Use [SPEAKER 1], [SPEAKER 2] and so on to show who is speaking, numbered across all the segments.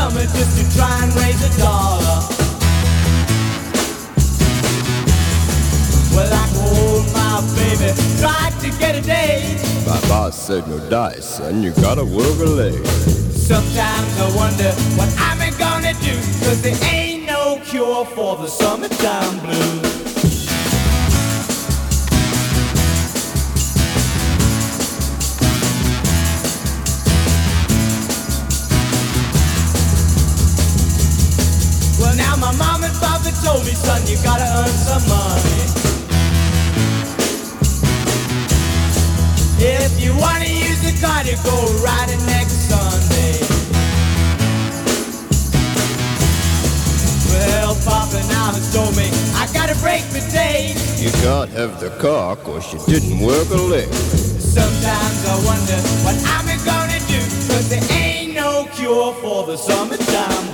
[SPEAKER 1] summer just to try and raise a dollar. Well, I hold my baby, tried to get a date.
[SPEAKER 2] My boss said no dice, son, you gotta work a leg.
[SPEAKER 1] Sometimes I wonder what I'm gonna do, cause there ain't no cure for the summertime blues. Papa told me, son, you gotta earn some money. If you wanna use the car to go riding next Sunday. Well, Papa now has told me I gotta break the day.
[SPEAKER 2] You can't have the car, cause you didn't work a leg.
[SPEAKER 1] Sometimes I wonder what I'm gonna do, cause there ain't no cure for the summertime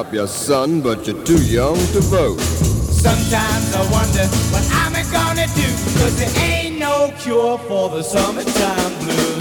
[SPEAKER 2] up your son, but you're too young to vote.
[SPEAKER 1] Sometimes I wonder what I'm gonna do, cause there ain't no cure for the summertime